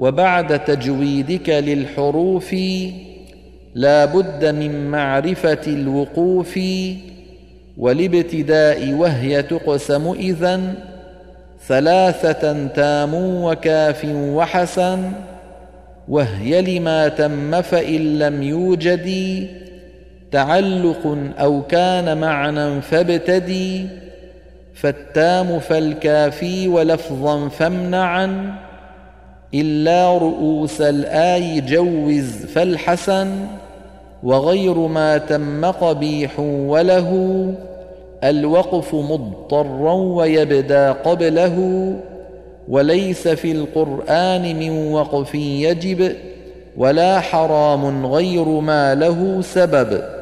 وبعد تجويدك للحروف لا بد من معرفة الوقوف والابتداء وهي تقسم إذن ثلاثة تام وكاف وحسن وهي لما تم فإن لم يوجد تعلق أو كان معنى فابتدي فالتام فالكافي ولفظا فامنعا إلا رؤوس الآي جوز فالحسن وغير ما تم قبيح وله الوقف مضطرا ويبدا قبله وليس في القرآن من وقف يجب ولا حرام غير ما له سبب.